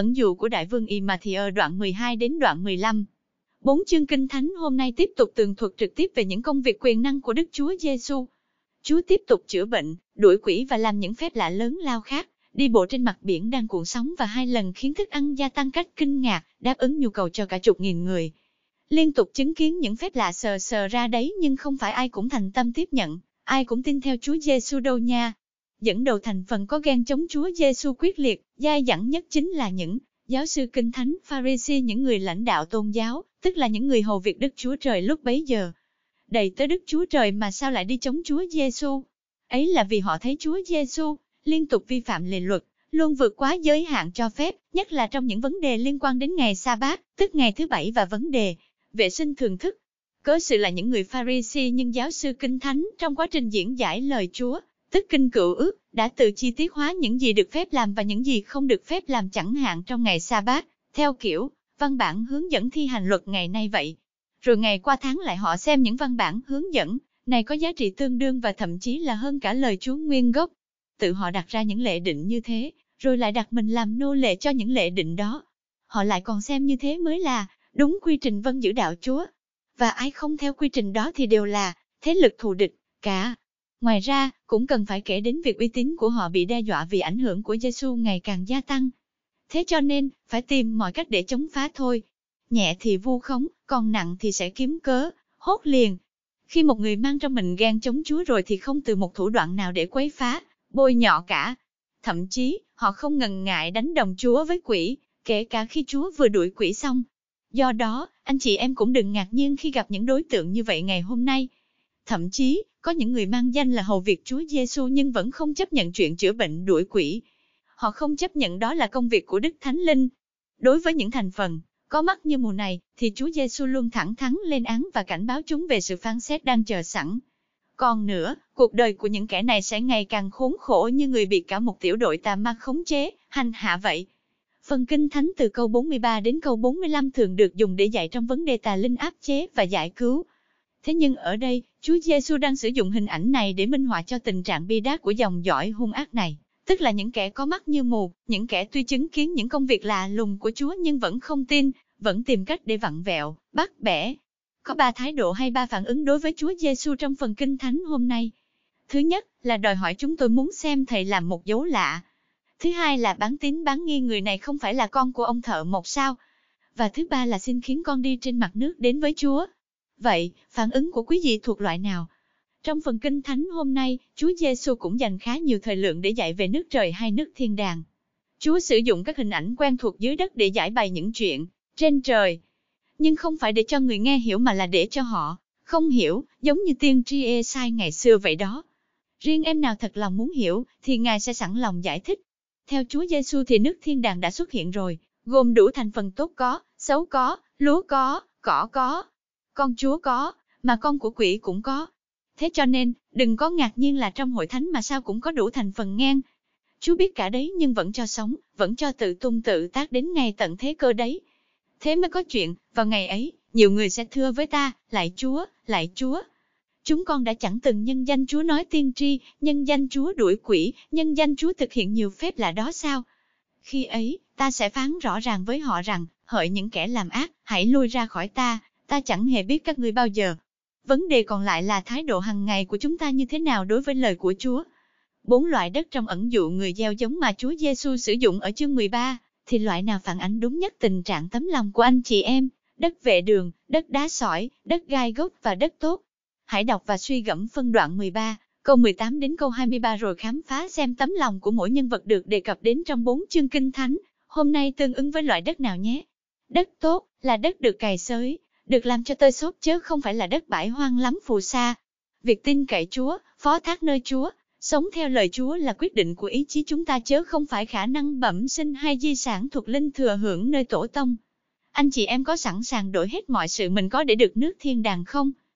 ẩn dụ của Đại vương Y Matthew đoạn 12 đến đoạn 15. Bốn chương kinh thánh hôm nay tiếp tục tường thuật trực tiếp về những công việc quyền năng của Đức Chúa Giêsu. Chúa tiếp tục chữa bệnh, đuổi quỷ và làm những phép lạ lớn lao khác, đi bộ trên mặt biển đang cuộn sóng và hai lần khiến thức ăn gia tăng cách kinh ngạc, đáp ứng nhu cầu cho cả chục nghìn người. Liên tục chứng kiến những phép lạ sờ sờ ra đấy nhưng không phải ai cũng thành tâm tiếp nhận, ai cũng tin theo Chúa Giêsu đâu nha. Dẫn đầu thành phần có gan chống Chúa Giêsu quyết liệt, dai dẳng nhất chính là những giáo sư kinh thánh Pharisee những người lãnh đạo tôn giáo, tức là những người hầu việc Đức Chúa Trời lúc bấy giờ. Đầy tới Đức Chúa Trời mà sao lại đi chống Chúa Giêsu? Ấy là vì họ thấy Chúa Giêsu liên tục vi phạm lề luật, luôn vượt quá giới hạn cho phép, nhất là trong những vấn đề liên quan đến ngày sa bát, tức ngày thứ bảy và vấn đề vệ sinh thường thức. Cớ sự là những người Pharisee nhưng giáo sư kinh thánh trong quá trình diễn giải lời Chúa, tức kinh cựu ước, đã tự chi tiết hóa những gì được phép làm và những gì không được phép làm chẳng hạn trong ngày sa bát, theo kiểu văn bản hướng dẫn thi hành luật ngày nay vậy. Rồi ngày qua tháng lại họ xem những văn bản hướng dẫn này có giá trị tương đương và thậm chí là hơn cả lời Chúa nguyên gốc. Tự họ đặt ra những lệ định như thế, rồi lại đặt mình làm nô lệ cho những lệ định đó. Họ lại còn xem như thế mới là đúng quy trình vân giữ đạo Chúa. Và ai không theo quy trình đó thì đều là thế lực thù địch cả. Ngoài ra, cũng cần phải kể đến việc uy tín của họ bị đe dọa vì ảnh hưởng của Giêsu ngày càng gia tăng. Thế cho nên, phải tìm mọi cách để chống phá thôi. Nhẹ thì vu khống, còn nặng thì sẽ kiếm cớ, hốt liền. Khi một người mang trong mình gan chống Chúa rồi thì không từ một thủ đoạn nào để quấy phá, bôi nhọ cả. Thậm chí, họ không ngần ngại đánh đồng Chúa với quỷ, kể cả khi Chúa vừa đuổi quỷ xong. Do đó, anh chị em cũng đừng ngạc nhiên khi gặp những đối tượng như vậy ngày hôm nay. Thậm chí, có những người mang danh là hầu việc Chúa Giêsu nhưng vẫn không chấp nhận chuyện chữa bệnh đuổi quỷ. Họ không chấp nhận đó là công việc của Đức Thánh Linh. Đối với những thành phần có mắt như mùa này, thì Chúa Giêsu luôn thẳng thắn lên án và cảnh báo chúng về sự phán xét đang chờ sẵn. Còn nữa, cuộc đời của những kẻ này sẽ ngày càng khốn khổ như người bị cả một tiểu đội tà ma khống chế, hành hạ vậy. Phần kinh thánh từ câu 43 đến câu 45 thường được dùng để dạy trong vấn đề tà linh áp chế và giải cứu. Thế nhưng ở đây, Chúa Giêsu đang sử dụng hình ảnh này để minh họa cho tình trạng bi đát của dòng dõi hung ác này, tức là những kẻ có mắt như mù, những kẻ tuy chứng kiến những công việc lạ lùng của Chúa nhưng vẫn không tin, vẫn tìm cách để vặn vẹo, bắt bẻ. Có ba thái độ hay ba phản ứng đối với Chúa Giêsu trong phần kinh thánh hôm nay. Thứ nhất là đòi hỏi chúng tôi muốn xem thầy làm một dấu lạ. Thứ hai là bán tín bán nghi người này không phải là con của ông thợ một sao. Và thứ ba là xin khiến con đi trên mặt nước đến với Chúa. Vậy, phản ứng của quý vị thuộc loại nào? Trong phần kinh thánh hôm nay, Chúa Giêsu cũng dành khá nhiều thời lượng để dạy về nước trời hay nước thiên đàng. Chúa sử dụng các hình ảnh quen thuộc dưới đất để giải bày những chuyện trên trời. Nhưng không phải để cho người nghe hiểu mà là để cho họ không hiểu, giống như tiên tri e sai ngày xưa vậy đó. Riêng em nào thật lòng muốn hiểu, thì Ngài sẽ sẵn lòng giải thích. Theo Chúa Giêsu thì nước thiên đàng đã xuất hiện rồi, gồm đủ thành phần tốt có, xấu có, lúa có, cỏ có, con chúa có, mà con của quỷ cũng có. Thế cho nên, đừng có ngạc nhiên là trong hội thánh mà sao cũng có đủ thành phần ngang. Chúa biết cả đấy nhưng vẫn cho sống, vẫn cho tự tung tự tác đến ngày tận thế cơ đấy. Thế mới có chuyện, vào ngày ấy, nhiều người sẽ thưa với ta, lại Chúa, lại Chúa. Chúng con đã chẳng từng nhân danh Chúa nói tiên tri, nhân danh Chúa đuổi quỷ, nhân danh Chúa thực hiện nhiều phép lạ đó sao? Khi ấy, ta sẽ phán rõ ràng với họ rằng, hỡi những kẻ làm ác, hãy lui ra khỏi ta, ta chẳng hề biết các ngươi bao giờ. Vấn đề còn lại là thái độ hàng ngày của chúng ta như thế nào đối với lời của Chúa. Bốn loại đất trong ẩn dụ người gieo giống mà Chúa Giêsu sử dụng ở chương 13, thì loại nào phản ánh đúng nhất tình trạng tấm lòng của anh chị em, đất vệ đường, đất đá sỏi, đất gai gốc và đất tốt. Hãy đọc và suy gẫm phân đoạn 13, câu 18 đến câu 23 rồi khám phá xem tấm lòng của mỗi nhân vật được đề cập đến trong bốn chương kinh thánh, hôm nay tương ứng với loại đất nào nhé. Đất tốt là đất được cày xới, được làm cho tơi xốp chứ không phải là đất bãi hoang lắm phù sa. Việc tin cậy Chúa, phó thác nơi Chúa, sống theo lời Chúa là quyết định của ý chí chúng ta chứ không phải khả năng bẩm sinh hay di sản thuộc linh thừa hưởng nơi tổ tông. Anh chị em có sẵn sàng đổi hết mọi sự mình có để được nước thiên đàng không?